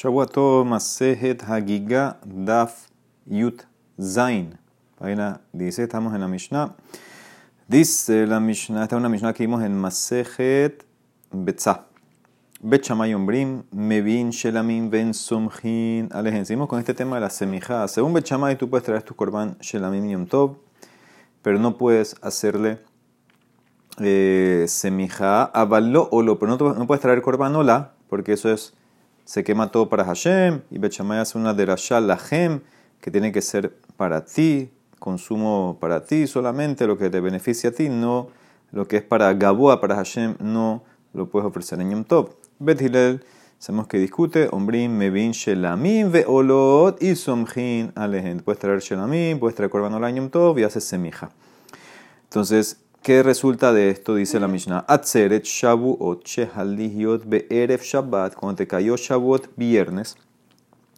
Shavuato Masejet Hagiga Daf Yut Zain. Página dice, estamos en la Mishnah. Dice la Mishnah, esta es una Mishnah que vimos en Masejet Betzah. Bet Shamay Ombrim, Mevin Shelamim Ben Sumhin Alejen. Seguimos con este tema de la semija. Según Bet Shamay, tú puedes traer tu korban Shelamim Yom Tov, pero no puedes hacerle eh, semija avaló olo, pero no, no puedes traer korban ola, porque eso es se quema todo para Hashem, y Bechamay hace una derashá lahem, que tiene que ser para ti, consumo para ti solamente, lo que te beneficia a ti, no lo que es para Gaboa, para Hashem, no lo puedes ofrecer en Yom Tov. Bet Hillel, sabemos que discute, Ombrim, Mevin, Shelamim, Veolot y Somjin, Alehen. Puedes traer Shelamim, puedes traer Korban en Yom Tov y haces semija. Entonces, ¿Qué resulta de esto? Dice la Mishnah. Atzeret Shavuot Shehalihiot Be'erev Shabbat. Cuando te cayó Shavuot viernes.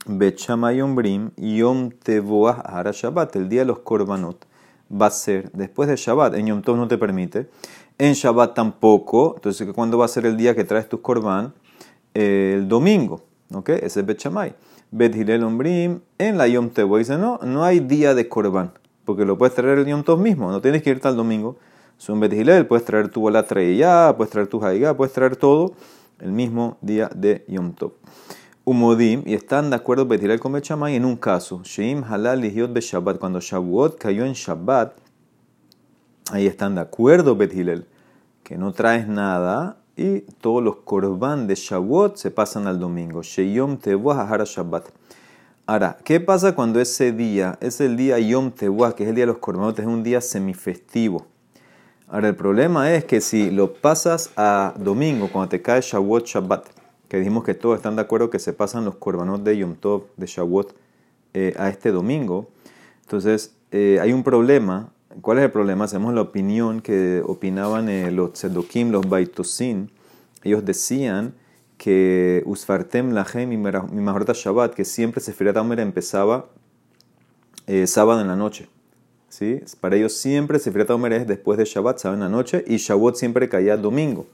Bechamayom Brim Yom Tevoah Hara Shabbat. El día de los Korbanot va a ser después de Shabbat. En Yom Tov no te permite. En Shabbat tampoco. Entonces, ¿cuándo va a ser el día que traes tus Korban? El domingo. ¿Ok? Ese es Bechamay. Bet Hilel Ombrim. En la Yom dice: No, no hay día de Korban. Porque lo puedes traer el Yom Tov mismo. No tienes que irte al domingo. Es un Hilel, puedes traer tu bola ya, puedes traer tu jaiga, puedes traer todo el mismo día de Yom Tov. Umodim, y están de acuerdo Bet Hilel con Bechamay en un caso. Sheim halal lihiot be Shabbat, cuando Shavuot cayó en Shabbat, ahí están de acuerdo Bet Hilel, que no traes nada y todos los korban de Shavuot se pasan al domingo. Sheyom tevuah ahara Shabbat. Ahora, ¿qué pasa cuando ese día, es el día Yom Tevuah, que es el día de los korbanot, es un día semifestivo? Ahora, el problema es que si lo pasas a domingo, cuando te cae Shavuot Shabbat, que dijimos que todos están de acuerdo que se pasan los korbanot de Yom Tov, de Shavuot, eh, a este domingo, entonces eh, hay un problema. ¿Cuál es el problema? Hacemos la opinión que opinaban eh, los Tzedokim, los Baitosin. Ellos decían que Usfartem Lahem y Mahorata Shabbat, que siempre Sefirat Omer empezaba sábado en la noche. ¿Sí? Para ellos siempre Sefirat Omer es después de Shabbat, saben la noche, y Shavuot siempre caía domingo.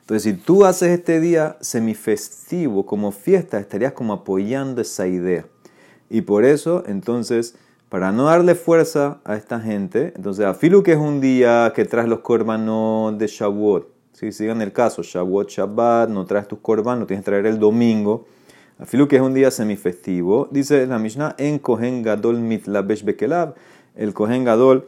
Entonces, si tú haces este día semifestivo como fiesta, estarías como apoyando esa idea. Y por eso, entonces, para no darle fuerza a esta gente, entonces, afilu que es un día que traes los korbanos de Shavuot, si sigan el caso, Shavuot, Shabbat, no traes tus korbanos, no tienes que traer el domingo. Afilu que es un día semifestivo, dice la Mishnah, en Kohen Gadol Mitlabesh Bekelab el Kohen Gadol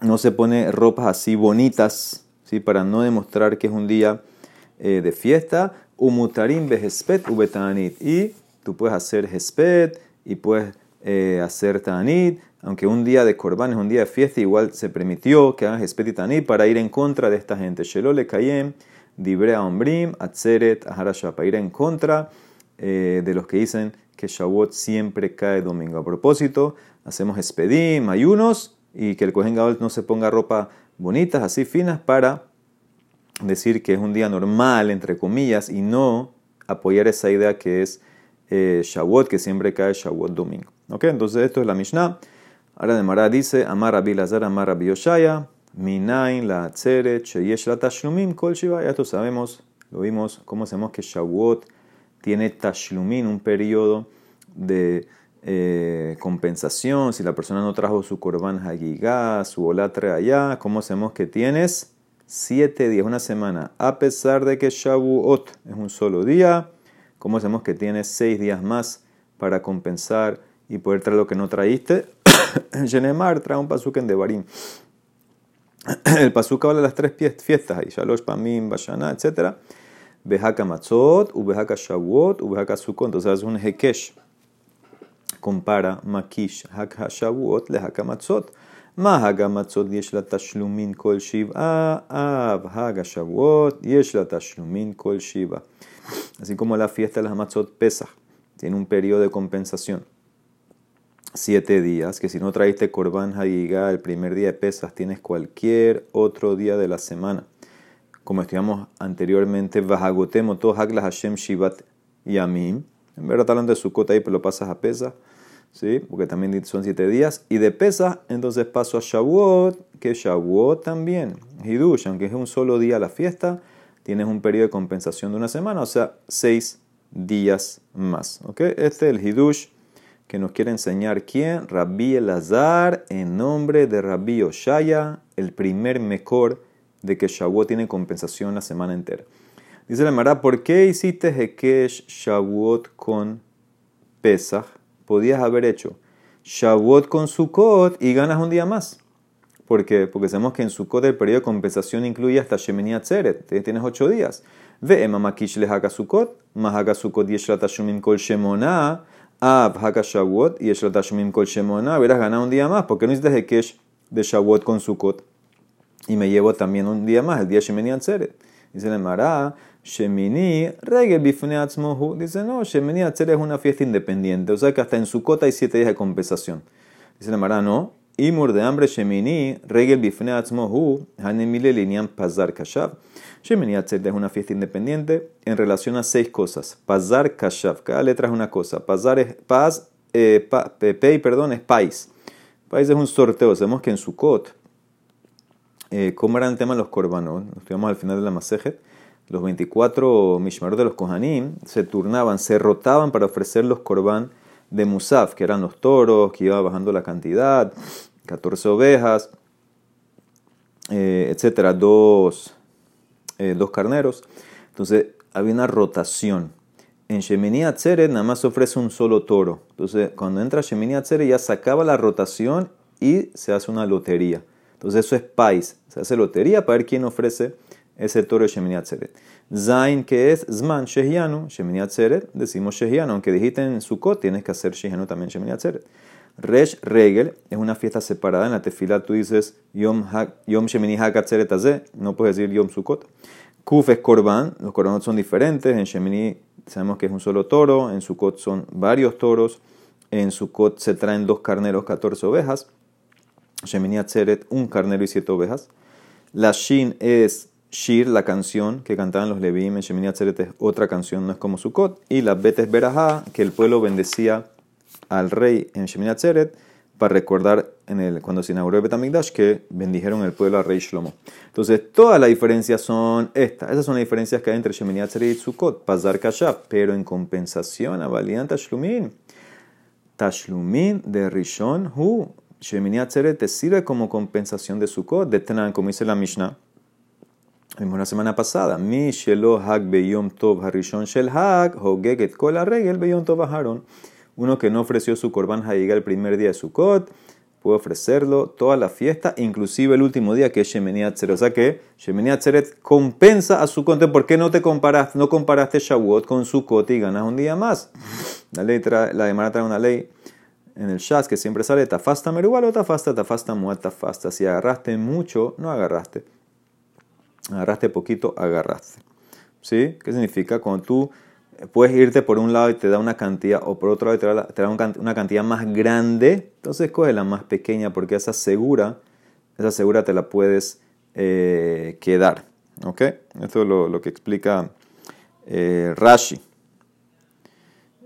no se pone ropas así bonitas, ¿sí? para no demostrar que es un día eh, de fiesta. Umutarim behespet ubetanit. Y tú puedes hacer hespet y puedes eh, hacer tanit. Aunque un día de Corban es un día de fiesta, igual se permitió que hagan hespet y tanit para ir en contra de esta gente. Shelole kayem, dibrea ombrim, atzeret, aharasha, para ir en contra eh, de los que dicen que Shavuot siempre cae domingo. A propósito, hacemos espedim, ayunos y que el Kohen Gadol no se ponga ropa bonitas, así finas, para decir que es un día normal, entre comillas, y no apoyar esa idea que es eh, Shavuot, que siempre cae Shavuot domingo. ¿Ok? Entonces esto es la Mishnah. Ahora de Mará dice, Amar Rabbi Lazar, Amar Rabbi Yoshaya, Minain, la Atzeret, Sheyesh la Tashlumim, Kol Shiva. Ya esto sabemos, lo vimos, cómo sabemos que Shavuot tiene Tashlumin, un periodo de eh, compensación, si la persona no trajo su korban hagigá, su olatre allá, ¿cómo hacemos que tienes? Siete días, una semana, a pesar de que Shavuot es un solo día, ¿cómo hacemos que tienes seis días más para compensar y poder traer lo que no traíste? Genemar trae un pasuk en Devarim. El pasuk habla de las tres fiestas ahí, Shalosh, Pamim, Bashana, etc. Behaka Matzot, Ubehaka Shavuot, Ubehaka Sukkot. Entonces es un Hekesh compara Makish Hakashavuot le Hakamatzot. Mahagamatzot yesh la tashlumin kol shiva, av hagashavuot yesh la tashlumin kol shiva. Así como la fiesta de las Hamatzot pesa, tiene un periodo de compensación. Siete días, que si no traíste Corban Hagiga el primer día de pesas, tienes cualquier otro día de la semana. Como estudiamos anteriormente, Vahagotemo, todo Hashem Shivat Yamim. En verdad, hablando de Sukkot ahí, pero lo pasas a pesas. ¿Sí? porque también son siete días. Y de pesa, entonces paso a Shavuot, que Shavuot también, Hidush, aunque es un solo día la fiesta, tienes un periodo de compensación de una semana, o sea, seis días más. ¿ok? Este es el Hidush que nos quiere enseñar quién, Rabbi Elazar, en nombre de Rabbi Oshaya, el primer mejor de que Shavuot tiene compensación la semana entera. Dice la Mara, ¿por qué hiciste Hekesh Shavuot con Pesach? Podías haber hecho Shavuot con Sukkot y ganas un día más. ¿Por qué? Porque sabemos que en Sukkot el periodo de compensación incluye hasta Shemini Atzeret. Tienes ocho días. Ve Emamakish le haga Sukkot, más haga Sukkot y Tashumim kol Shemona, Ab haga Shavuot y Tashumim kol Shemona. Hubieras ganado un día más. ¿Por qué no hiciste Hekesh de Shavuot con Sukkot? Y me llevo también un día más, el día Shemini Atzeret. Dice la Mara, Shemini, regel bifneatzmohu. Dice, no, Shemini Atzeret es una fiesta independiente. O sea que hasta en Sukkot hay siete días de compensación. Dice la Mara, no. Imur de hambre Shemini, regel bifneatzmohu, hanemile linian pazar kashav. Shemini Atzeret es una fiesta independiente en relación a seis cosas. Pazar kashav, cada letra es una cosa. Pazar es paz, eh, pa, pei, perdón, es país. País es un sorteo. Sabemos que en Sukkot eh, cómo era el tema de los korbanot. Estuvimos al final de la Masejet. Los 24 mishmarot de los Kohanim se turnaban, se rotaban para ofrecer los korban de Musaf, que eran los toros, que iba bajando la cantidad, 14 ovejas, eh, etcétera, dos, eh, dos carneros. Entonces había una rotación. En Shemini Atzeret nada más ofrece un solo toro. Entonces cuando entra Shemini Atzeret ya se acaba la rotación y se hace una lotería. Entonces eso es pais. Se hace lotería para ver quién ofrece ese toro de Shemini Atzeret. Zain, que es Zman, Shehianu, Shemini Atzeret, decimos Shehianu. Aunque dijiste en Sukkot, tienes que hacer Shehianu también Shemini Atzeret. Resh Regel es una fiesta separada. En la tefila tú dices Yom, Shemini Hak Atzeret no puedes decir Yom Sukkot. Kuf es Korban, los Korbanot son diferentes. En Shemini sabemos que es un solo toro, en Sukkot son varios toros. En Sukkot se traen dos carneros, 14 ovejas. Shemini Atzeret, un carnero y siete ovejas. La Shin es Shir, la canción que cantaban los Levim en Shemini Atzeret es otra canción, no es como Sukkot. Y la Bet es Berajá, que el pueblo bendecía al rey en Shemini Atzeret para recordar en el, cuando se inauguró el Betamigdash que bendijeron el pueblo al rey Shlomo. Entonces, todas las diferencias son estas. Esas son las diferencias que hay entre Shemini Atzeret y Sukkot. Pazar Kashab, pero en compensación a Valiant Tashlumin. Tashlumin de Rishon Hu. Shemini Atzeret sirve como compensación de Sukkot, de Tenan, como dice la Mishnah. Vimos la semana pasada. Mi shelo hag beyom tov harishon shel hag, hogeget kol regel beyom tov aharon. Uno que no ofreció su korban haiga el primer día de Sukkot, puede ofrecerlo toda la fiesta, inclusive el último día que es Shemini Atzeret. O sea que Shemini Atzeret compensa a Sukkot. ¿Por qué no te comparaste, no comparaste Shavuot con Sukkot y ganas un día más? La ley trae, la demanda trae una ley en el Shas que siempre sale tafasta merugal o tafasta, tafasta muat, tafasta. Si agarraste mucho, no agarraste. Agarraste poquito, agarraste. ¿Sí? ¿Qué significa? Cuando tú puedes irte por un lado y te da una cantidad, o por otro lado te da, una cantidad más grande, entonces coge la más pequeña porque esa segura, esa segura te la puedes eh, quedar. ¿Ok? Esto es lo, que explica eh, Rashi.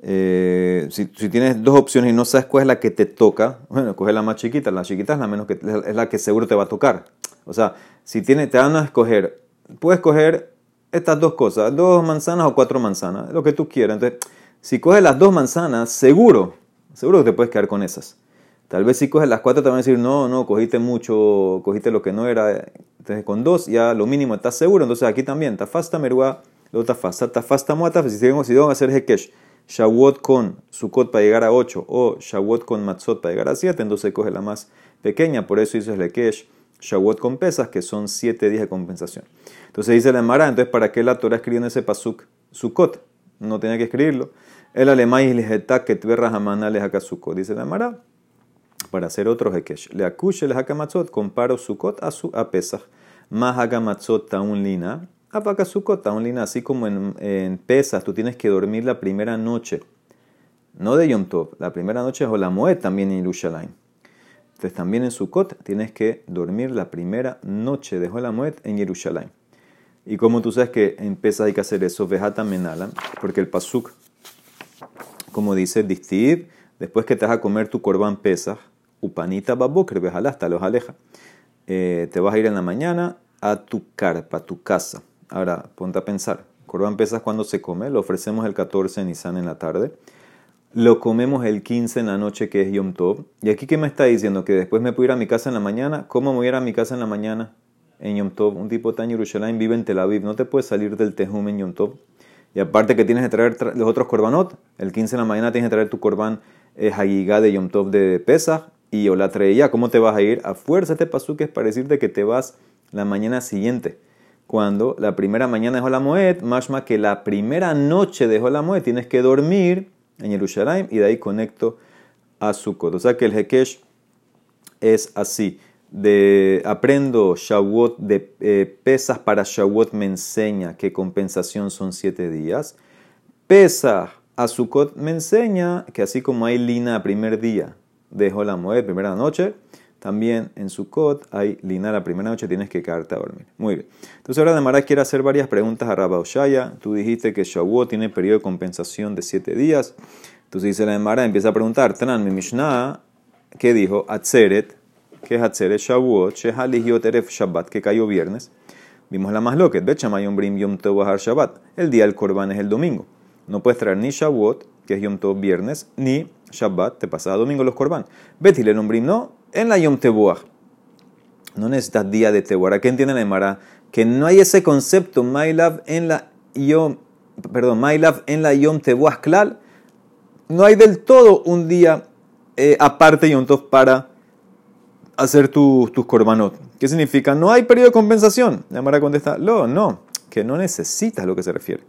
Eh, si, tienes dos opciones y no sabes cuál es la que te toca, bueno, coge la más chiquita. La chiquita es la menos que es la que seguro te va a tocar. O sea, si tiene, te van a escoger, puedes escoger estas dos cosas, dos manzanas o cuatro manzanas, lo que tú quieras. Entonces, si coges las dos manzanas, seguro, seguro que te puedes quedar con esas. Tal vez si coges las cuatro te van a decir, no, no, cogiste mucho, cogiste lo que no era. Entonces, con dos ya lo mínimo estás seguro. Entonces, aquí también, tafasta merua, lo tafasta, tafasta muata, si tengo si a hacer hekesh Shawot con Sukkot para llegar a 8 o Shawot con Matzot para llegar a 7, entonces coge la más pequeña, por eso hizo el Lekesh Shawot con pesas, que son 7 días de compensación. Entonces dice la Mara, entonces ¿para qué la Torah escribió en ese pasuk Sukkot? No tenía que escribirlo. El alemán y que tverra jamana le Sukkot, dice la Mara, para hacer otro Hekesh. Le akush el Matzot, comparo Sukkot a, su, a Pesach. Más Matzot taun lina Apakasukota, un lina, así como en, en, pesas, tú tienes que dormir la primera noche. No de Yom Tov, la primera noche es Olamoed también en Yerushalayim. Entonces también en Sukkot tienes que dormir la primera noche de Olamoed en Yerushalayim. Y como tú sabes que en pesas hay que hacer eso, vejata menala, porque el pasuk, como dice Distiv, después que te vas a comer tu corbán pesas, upanita babokr, vejala hasta los aleja. Eh, te vas a ir en la mañana a tu carpa, a tu casa Ahora, ponte a pensar, Corban Pesaj cuando se come, lo ofrecemos el 14 en Nisan en la tarde. Lo comemos el 15 en la noche, que es Yom Tov. Y aquí, ¿qué me está diciendo? Que después me puedo ir a mi casa en la mañana. ¿Cómo me voy a ir a mi casa en la mañana? En Yom Tov. Un tipo tan Yerushalayim vive en Tel Aviv. No te puedes salir del Tejum en Yom Tov. Y aparte que tienes que traer los otros korbanot. El 15 en la mañana tienes que traer tu korban eh, de Yom Tov de Pesach y o la traía. ¿Cómo te vas a ir? A fuerza este pasuk es para decirte que te vas la mañana siguiente. Cuando la primera mañana de Moed, más que la primera noche de Moed tienes que dormir en Jerusalén y de ahí conecto a Sukkot. O sea que el Hekesh es así. De, aprendo Shavuot de eh, pesas para Shavuot me enseña que compensación son siete días. Pesa a Sukkot me enseña que así como hay lina primer día de Moed, primera noche, también en Sukkot hay lina la primera noche, tienes que quedarte a dormir. Muy bien. Entonces ahora Demara quiere hacer varias preguntas a Rabba Oshaya. Tú dijiste que Shavuot tiene periodo de compensación de siete días. Entonces dice la Demara, empieza a preguntar, Tran, mi Mishnah, ¿qué dijo? Atzeret, ¿qué es Atzeret? Shavuot, Shehalihiot Eref Shabbat, que cayó viernes. Vimos la más loca, Bet Shamayom Brim Yom Tov Shabbat. El día del Korban es el domingo. No puedes traer ni Shavuot, que es Yom Tov viernes, ni Shabbat, te pasa domingo los Korban. Bet Brim no, en la Yom Tebuah. No necesitas día de Tebuah. ¿Qué entiende la Emara? Que no hay ese concepto, my love, en la Yom, perdón, my love, en la Yom Tebuah Klal. No hay del todo un día eh, aparte Yom Tov para hacer tus korbanot. ¿Qué significa? No hay periodo de compensación. La Emara contesta, no, no, que no necesitas lo que se refiere.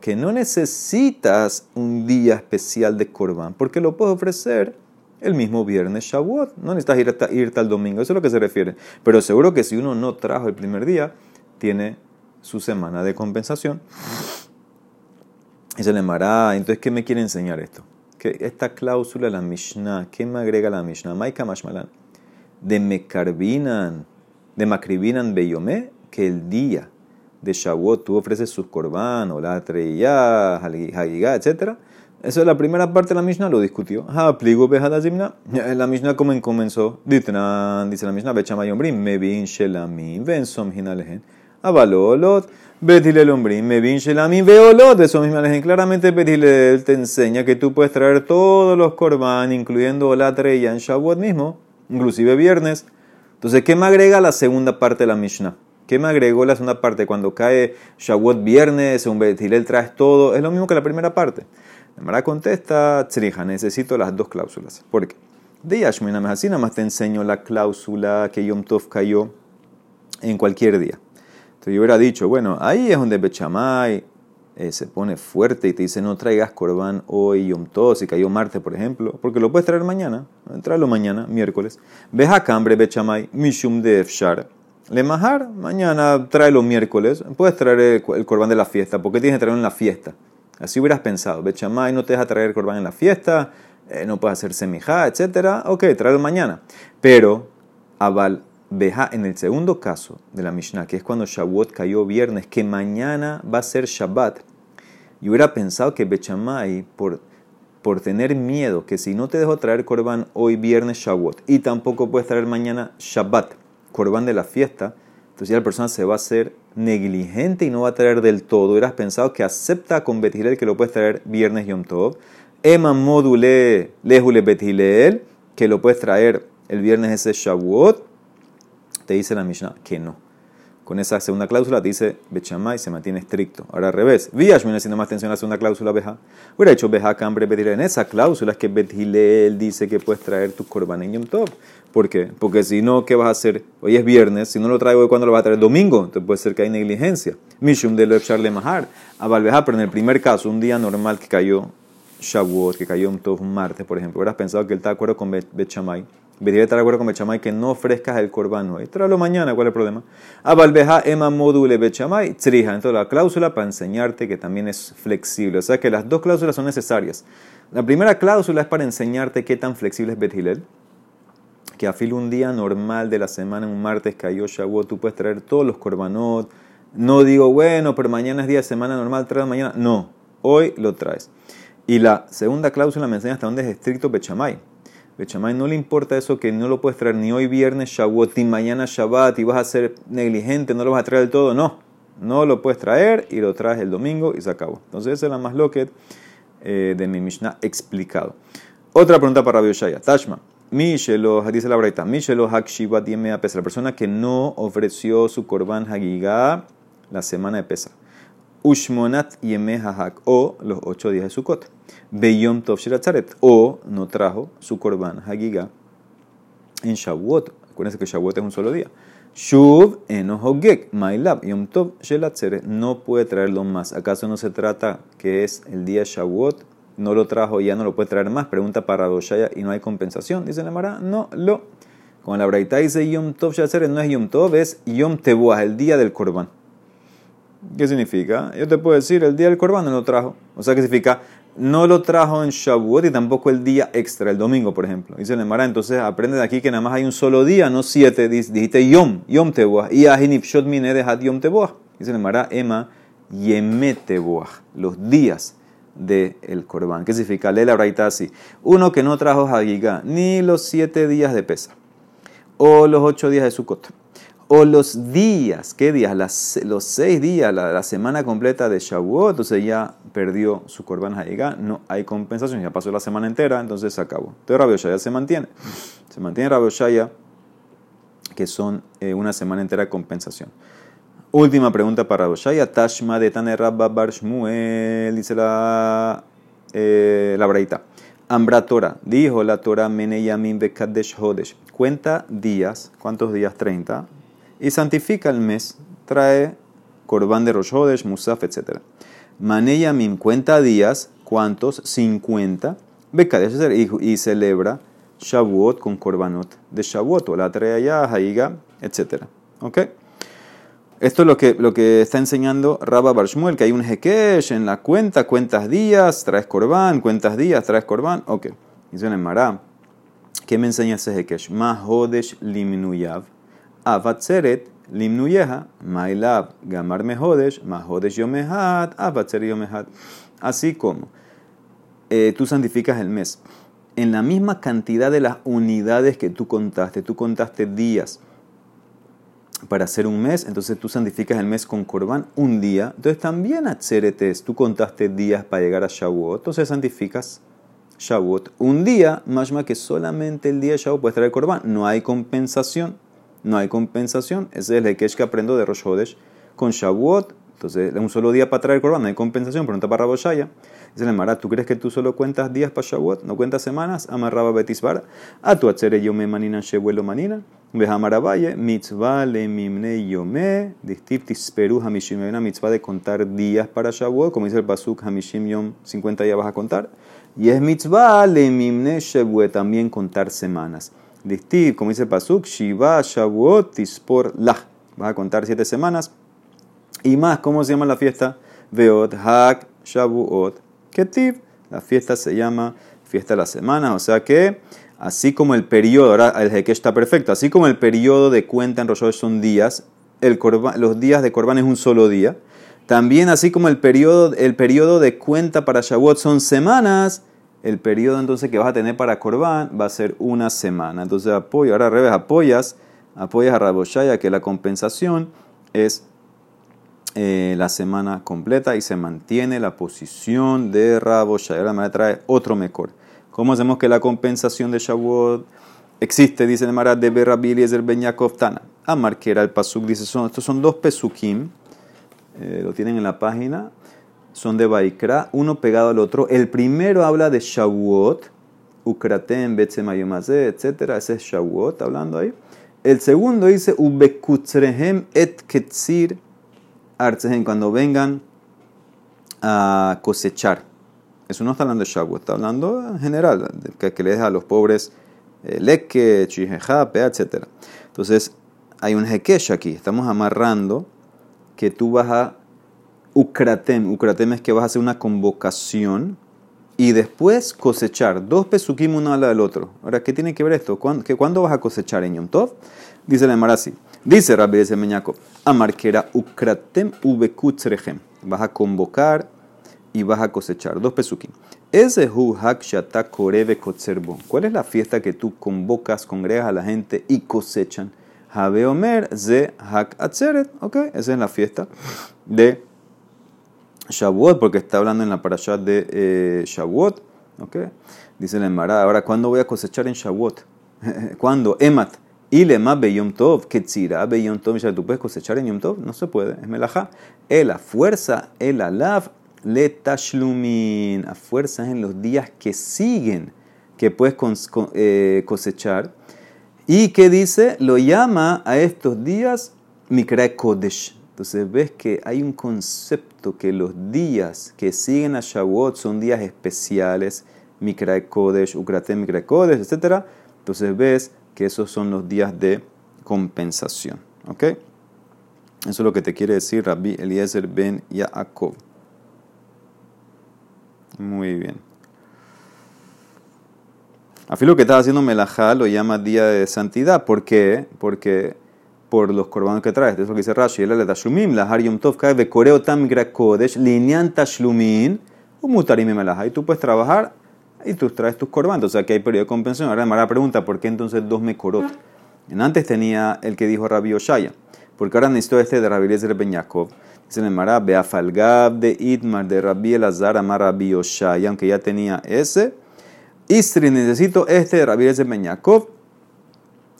Que no necesitas un día especial de korban, porque lo puedes ofrecer el mismo viernes Shavuot. No necesitas ir hasta, irte al domingo, eso es lo que se refiere. Pero seguro que si uno no trajo el primer día, tiene su semana de compensación. Y se le mará. Entonces, ¿qué me quiere enseñar esto? Que esta cláusula, la Mishnah, ¿qué me agrega la Mishnah? Maika Mashmalan. De Mekarbinan, de Makribinan Beyomé, que el día de Shavuot tú ofreces sus korban, o la treya, hagigá, etcétera eso es la primera parte de la Mishnah, lo discutió. Ha pligo zimna. La Mishnah como comenzó, dice la Mishnah, bechama yombrim, me bin shelamim, ven som hinalehen. Avalolot, betilel ombrim, me bin shelamim, veolot, de som hinalehen. Claramente Betilel te enseña que tú puedes traer todos los korban, incluyendo la treya en Shavuot mismo, inclusive viernes. Entonces, ¿qué me agrega la segunda parte de la Mishnah? ¿Qué me agregó la segunda parte? Cuando cae Shavuot viernes, un Betilel traes todo, es lo mismo que la primera parte. Mara contesta, Tzrija, necesito las dos cláusulas. ¿Por qué? De Yashmina así nada más te enseño la cláusula que Yom Tov cayó en cualquier día. Entonces yo hubiera dicho, bueno, ahí es donde Bechamay eh, se pone fuerte y te dice no traigas corbán hoy Yom Tov, si cayó martes, por ejemplo, porque lo puedes traer mañana, tráelo mañana, miércoles. Ves a Cambre Bechamay, Mishum de Efshar. Le Mahar, mañana tráelo miércoles. Puedes traer el, el corbán de la fiesta, porque tienes que traerlo en la fiesta. Así hubieras pensado. Bechamay no te deja traer corbán en la fiesta, eh, no puedes hacer semijá, etc. Ok, tráelo mañana. Pero, Abal Beja, en el segundo caso de la Mishnah, que es cuando Shavuot cayó viernes, que mañana va a ser Shabbat, y hubiera pensado que Bechamay, por, por tener miedo, que si no te dejo traer corbán hoy viernes Shavuot, y tampoco puedes traer mañana Shabbat, corbán de la fiesta, entonces ya la persona se va a hacer negligente y no va a traer del todo. Hubieras pensado que acepta con Betilel que lo puedes traer viernes Yom Tov. Ema module lejule Betilel, que lo puedes traer el viernes ese Shavuot. Te dice la Mishnah que no. Con esa segunda cláusula dice Bechamay se mantiene estricto. Ahora al revés. Viashmin haciendo más atención a la segunda cláusula Beja. Hubiera hecho Beja Cambre Betilel. En esa cláusula es que Betilel dice que puedes traer tu Korban en Yom Tov. ¿Por qué? Porque si no, ¿qué vas a hacer? Hoy es viernes, si no lo traigo, ¿cuándo lo vas a traer? Domingo. Entonces puede ser que hay negligencia. Mishum de Charle Mahar. A Valveja, pero en el primer caso, un día normal que cayó Shavuot, que cayó un martes, por ejemplo, hubieras pensado que él está de acuerdo con Bechamay. Debería estar de acuerdo con Bechamay que no ofrezcas el corbán hoy. Tráelo mañana, ¿cuál es el problema? A Valveja, Ema Module Bechamay, Trija. Entonces la cláusula para enseñarte que también es flexible. O sea que las dos cláusulas son necesarias. La primera cláusula es para enseñarte qué tan flexible es Bethilel que a filo un día normal de la semana, un martes cayó Shavuot, tú puedes traer todos los korbanot. No digo, bueno, pero mañana es día de semana normal, trae mañana. No, hoy lo traes. Y la segunda cláusula me enseña hasta dónde es estricto Bechamay. Bechamay no le importa eso que no lo puedes traer ni hoy viernes Shavuot ni mañana Shabbat y vas a ser negligente, no lo vas a traer del todo. No. No lo puedes traer y lo traes el domingo y se acabó. Entonces esa es la más loquet eh, de mi Mishnah explicado. Otra pregunta para Rabbi. Tashma. Mishelo, dice la braita, Mishelo Hakshiva tiene pesa. La persona que no ofreció su korban hagigá la semana de pesa. Ushmonat yeme hak o los ocho días de Sukkot. Beyom tov shiratzaret o no trajo su korban hagigá en Shavuot. Acuérdense que Shavuot es un solo día. Shuv enohogek, mailab, yom tov shelatzeret. No puede traerlo más. ¿Acaso no se trata que es el día Shavuot? No lo trajo y ya no lo puede traer más. Pregunta para Doshaya y no hay compensación. Dice la Mara, no lo. Con la Braita dice Yom Tov Shatzeret, no es Yom Tov, es Yom Tebuah, el día del Corban. ¿Qué significa? Yo te puedo decir, el día del Corban no lo trajo. O sea, ¿qué significa? No lo trajo en Shavuot y tampoco el día extra, el domingo, por ejemplo. Dice la Mara, entonces aprende de aquí que nada más hay un solo día, no siete. Dijiste Yom, Yom Tebuah. Y Ahinif Shot Mine Yom Tebuah. Dice la Emma, Yeme Tebuah. Los días del el corbán. ¿Qué significa? Lee la braita así. Uno que no trajo Hagigá ni los siete días de pesa, o los ocho días de Sukkot, o los días, ¿qué días? los seis días, la, semana completa de Shavuot, entonces ya perdió su corbán Hagigá, no hay compensación, ya pasó la semana entera, entonces se acabó. Entonces Rabbi Oshaya se mantiene. Se mantiene Rabbi Oshaya, que son eh, una semana entera de compensación. Última pregunta para Roshaya. Tashma de Tane Rabba Bar Dice la, eh, la braita. Ambra Torah. Dijo la Torah Mene Yamin Bekadesh Hodesh. Cuenta días. ¿Cuántos días? 30. Y santifica el mes. Trae Korban de Rosh Hodesh, Musaf, etc. Mane Yamin cuenta días. ¿Cuántos? 50. Bekadesh y, celebra Shavuot con Korbanot de Shavuot. O la trae allá, Haiga, etc. ¿Ok? Esto es lo que, lo que está enseñando Rabba Barshmuel, que hay un Hekesh en la cuenta, cuentas días, traes corbán, cuentas días, traes corbán. Ok, dice en Mará, ¿qué me enseña ese Hekesh? Mahodesh limnuyav, avatzeret limnuyeha, mailab, gamar mehodesh, mahodesh yomehat, avatzeret yomehat. Así como eh, tú santificas el mes, en la misma cantidad de las unidades que tú contaste, tú contaste días, para hacer un mes, entonces tú santificas el mes con Corban un día. Entonces también a Tzeretes, tú contaste días para llegar a Shavuot, entonces santificas Shavuot un día, más que solamente el día de Shavuot puedes traer Corban. No hay compensación, no hay compensación. Ese es el es que aprendo de Rosh Hodesh con Shavuot. Entonces, un solo día para traer Corban, no hay compensación, pregunta para Raboshaya. Dice el Mara, ¿tú crees que tú solo cuentas días para Shavuot? ¿No cuentas semanas? Amarraba Betisbara. A tu achere yo me manina shevuelo manina. Valle, mitzvah le mimne yome. Distiftis peru hamishim. Hay una mitzvah de contar días para Shavuot. Como dice el Pasuk, hamishim yom, 50 días vas a contar. Y es mitzvah le mimne shevuot, también contar semanas. Distif, como dice el Pasuk, shiva Shavuot tispor lah. Vas a contar siete semanas. Y más, ¿cómo se llama la fiesta? Veot hak Shavuot Ketiv. La fiesta se llama fiesta de la semana, o sea que así como el periodo, ahora el Hekesh está perfecto, así como el periodo de cuenta en Rosh son días, el los días de Corban es un solo día, también así como el periodo, el periodo de cuenta para Shavuot son semanas, el periodo entonces que vas a tener para Corban va a ser una semana. Entonces apoyo, ahora al revés, apoyas, apoyas a Raboshaya que la compensación es eh, la semana completa y se mantiene la posición de Rabo Ahora me trae otro mejor. ¿Cómo hacemos que la compensación de Shavuot existe? Dice el Marat de Berrabil y el Tana. Era el Pasuk, dice, son, estos son dos Pesukim, eh, lo tienen en la página, son de Baikra, uno pegado al otro. El primero habla de Shavuot, Ukratem, Betzemayomazé, etc. Ese es Shavuot, hablando ahí. El segundo dice, Ubekutzrehem et Ketzir cuando vengan a cosechar. Eso no está hablando de Shavuot, está hablando en general, que, que le deja a los pobres eh, leque, chijeja, etc. Entonces, hay un hekesh aquí, estamos amarrando que tú vas a ukratem. Ukratem es que vas a hacer una convocación y después cosechar. Dos pesukim uno al lado del otro. Ahora, ¿qué tiene que ver esto? ¿Cuándo, que, ¿cuándo vas a cosechar en Yom? Dice la Marasi. Dice Rabbi de Meñaco, Amarquera ukratem ubekutzrehem. Vas a convocar y vas a cosechar. Dos pesukim. Ese hu hakshata koreve kotzerbo. ¿Cuál es la fiesta que tú convocas, congregas a la gente y cosechan? Habe Omer ze Hak Atzeret. Ok, esa es la fiesta de Shavuot, porque está hablando en la parashat de eh, Shavuot. Ok, dice la Emara. Ahora, ¿cuándo voy a cosechar en Shavuot? ¿Cuándo? Emat. Y le más Yom Tov, que tzira Yom Tov, ¿tú puedes cosechar en Yom Tov? No se puede, es melajá. El a fuerza, el alaf, le tashlumin, a fuerza en los días que siguen que puedes eh, cosechar. Y que dice, lo llama a estos días Mikra Kodesh. Entonces ves que hay un concepto que los días que siguen a Shavuot son días especiales, Mikra Kodesh, Ukrate Mikra Kodesh, etc. Entonces ves que esos son los días de compensación. ¿Ok? Eso es lo que te quiere decir Rabbi Eliezer ben Yaakov. Muy bien. Afilo que estaba haciendo melajá lo llama día de santidad. ¿Por qué? Porque por los corbanos que traes. Eso es lo que dice Rashi. El la yom tov, de koreo tam tashlumin. Y tú puedes trabajar y tú traes tus corbanos. O sea que hay periodo de compensación. Ahora la pregunta, ¿por qué entonces dos mekorot? Antes tenía el que dijo Rabbi Oshaya. Porque ahora necesito este de Rabbi Eliezer Ben Yaakov. Dice en el Mará, Beafalgab de Itmar de Rabbi Elazar Amar Rabbi Oshaya. Aunque ya tenía ese Istri, necesito este de Rabbi Eliezer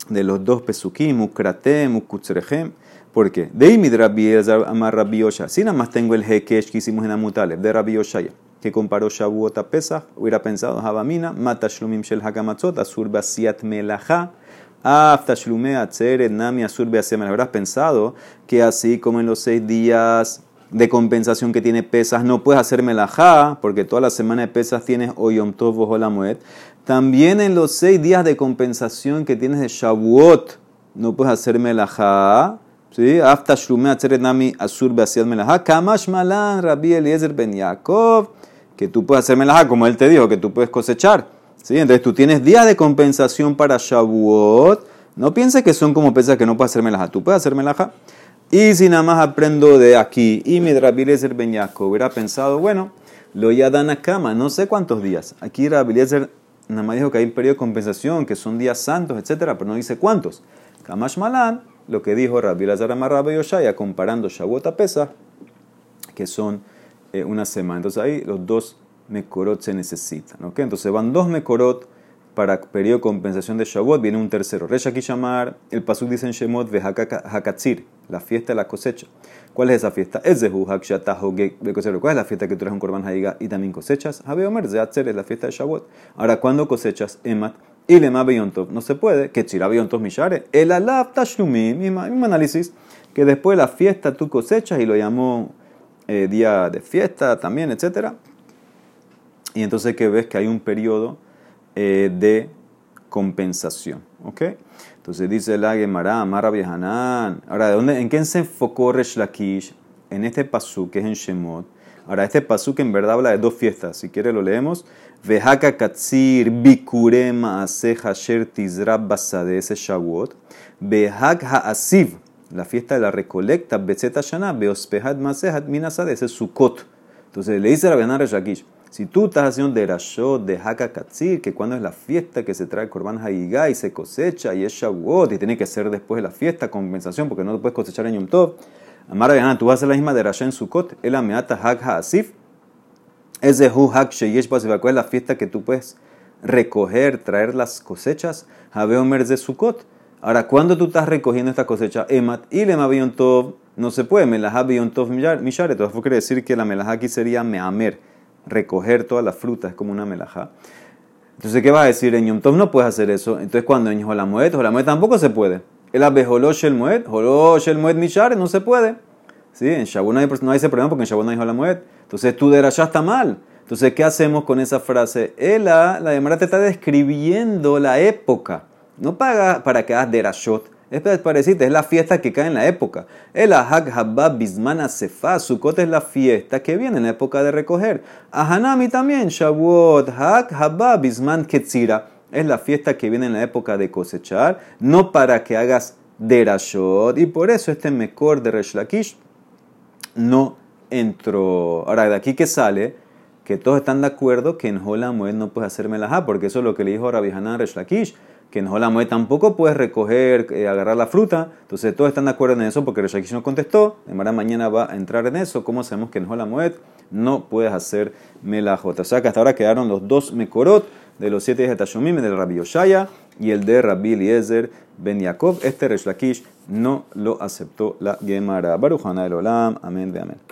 de los dos pesukim, Ukratem, Ukutzrechem. ¿Por qué? De Imid Rabbi Eliezer Amar Rabbi Osha. Si nada más tengo el Hekesh que hicimos en Amutaleb, de Rabbi Oshaya, que comparó Shavuot a Pesach, hubiera pensado, Habamina, Mata Shlumim Shel Hakamatzot, Asur Basiat Melacha, Afta Shlume Atzeret, Nami Asur Basiat Habrás pensado que así como en los seis días de compensación que tiene pesas, no puedes hacer melajá, porque toda la semana de pesas tienes o Yom Tov o la Muet. También en los seis días de compensación que tienes de Shavuot, no puedes hacer melajá. ¿Sí? Afta Shume Nami Asur Beasiad Melajá. Kamash Malan Rabbi Eliezer Ben Yaakov. Que tú puedes hacer melajá, como él te dijo, que tú puedes cosechar. ¿Sí? Entonces tú tienes días de compensación para Shavuot. No pienses que son como pesas que no puedes hacer melajá. Tú puedes hacer melajá. Y si nada más aprendo de aquí y mi Eliezer Ben hubiera pensado, bueno, lo ya dan a cama, no sé cuántos días. Aquí Eliezer nada más dijo que hay un periodo de compensación, que son días santos, etcétera, pero no dice cuántos. Kamash Malan, lo que dijo Rabbi Elazar Amarrabe Yoshaya, comparando Shavuot a Pesach, que son eh, una semana. Entonces ahí los dos Mekorot se necesitan. ¿ok? Entonces van dos Mekorot para periodo de compensación de Shavuot, viene un tercero. Resh llamar, el pasuk dice en Shemot de Hakatzir, la fiesta de la cosecha. ¿Cuál es esa fiesta? Es de ¿Cuál es la fiesta que tú traes un korban haiga y también cosechas? Omer, Zeatzer es la fiesta de Shavuot. Ahora, ¿cuándo cosechas? Emat. Y lema beyontov. No se puede. Que chira beyontov mishare. El alaf tashlumim. Mismo análisis. Que después de la fiesta tú cosechas y lo llamó eh, día de fiesta también, etc. Y entonces que ves que hay un periodo eh, de compensación. ¿Ok? Entonces dice la Gemara, Amara Hanan. Ahora, ¿de dónde, ¿en qué se enfocó Resh Lakish? En este pasú que es en Shemot. Ahora, este pasú que en verdad habla de dos fiestas. Si quiere lo leemos. Vehaka Katsir Bikure Maase Hasher Tizrab Basade, ese Shavuot. Behak Haasiv, la fiesta de la recolecta, Betzeta Shana, Beospehat Masehat Minasade, ese Sukkot. Entonces le dice a Rabbi Resh Lakish. Si tú estás haciendo derashot de Hakakatzir, que cuando es la fiesta que se trae Korban Hagigah y se cosecha y es Shavuot y tiene que ser después de la fiesta, compensación, porque no lo puedes cosechar en Yom Tov. Amara tú vas a hacer la misma derashot en Sukkot, el ameata Hak Haasif, es de Hu Hak Sheyesh ¿cuál es la fiesta que tú puedes recoger, traer las cosechas? Omer de Sukkot. Ahora, cuando tú estás recogiendo esta cosecha, Emat y Lema Tov, no se puede, Melahá Tov Mishare. Quiere decir que la Melahá aquí sería Meamer recoger todas las frutas, es como una melajá. Entonces, ¿qué vas a decir? En Yom Tov no puedes hacer eso. Entonces, cuando en Jolamoed, Jolamoed tampoco se puede. El abejolosh el Moed, Jolosh el Moed Mishare, no se puede. ¿Sí? En Shavuot no hay, ese problema porque en Shavuot no hay Jolamoed. Entonces, tu derashá está mal. Entonces, ¿qué hacemos con esa frase? Ela, la demora te está describiendo la época. No para, para que hagas derashot. Es parecido, es la fiesta que cae en la época. El Ahak Habab Bismana Sefa, Sukkot es la fiesta que viene en la época de recoger. Ahanami también, Shavuot, Hak Habab Bisman Ketzira, es la fiesta que viene en la época de cosechar, no para que hagas derashot. Y por eso este mejor de Resh Lakish no entró. Ahora, de aquí que sale, que todos están de acuerdo que en Holamued no puedes hacer melajá, porque eso es lo que le dijo Rabbi Hanan Resh Lakish que en Jolamoed tampoco puedes recoger, eh, agarrar la fruta. Entonces todos están de acuerdo en eso porque Reshakish no contestó. Demara mañana va a entrar en eso. ¿Cómo sabemos que en Jolamoed no puedes hacer melajot? O sea que hasta ahora quedaron los dos mekorot de los siete de Tashumim, del Rabbi Yoshaya y el de Rabbi Eliezer Ben Yaakov. Este Resh no lo aceptó la Gemara. Baruch el Olam. Amén de amén.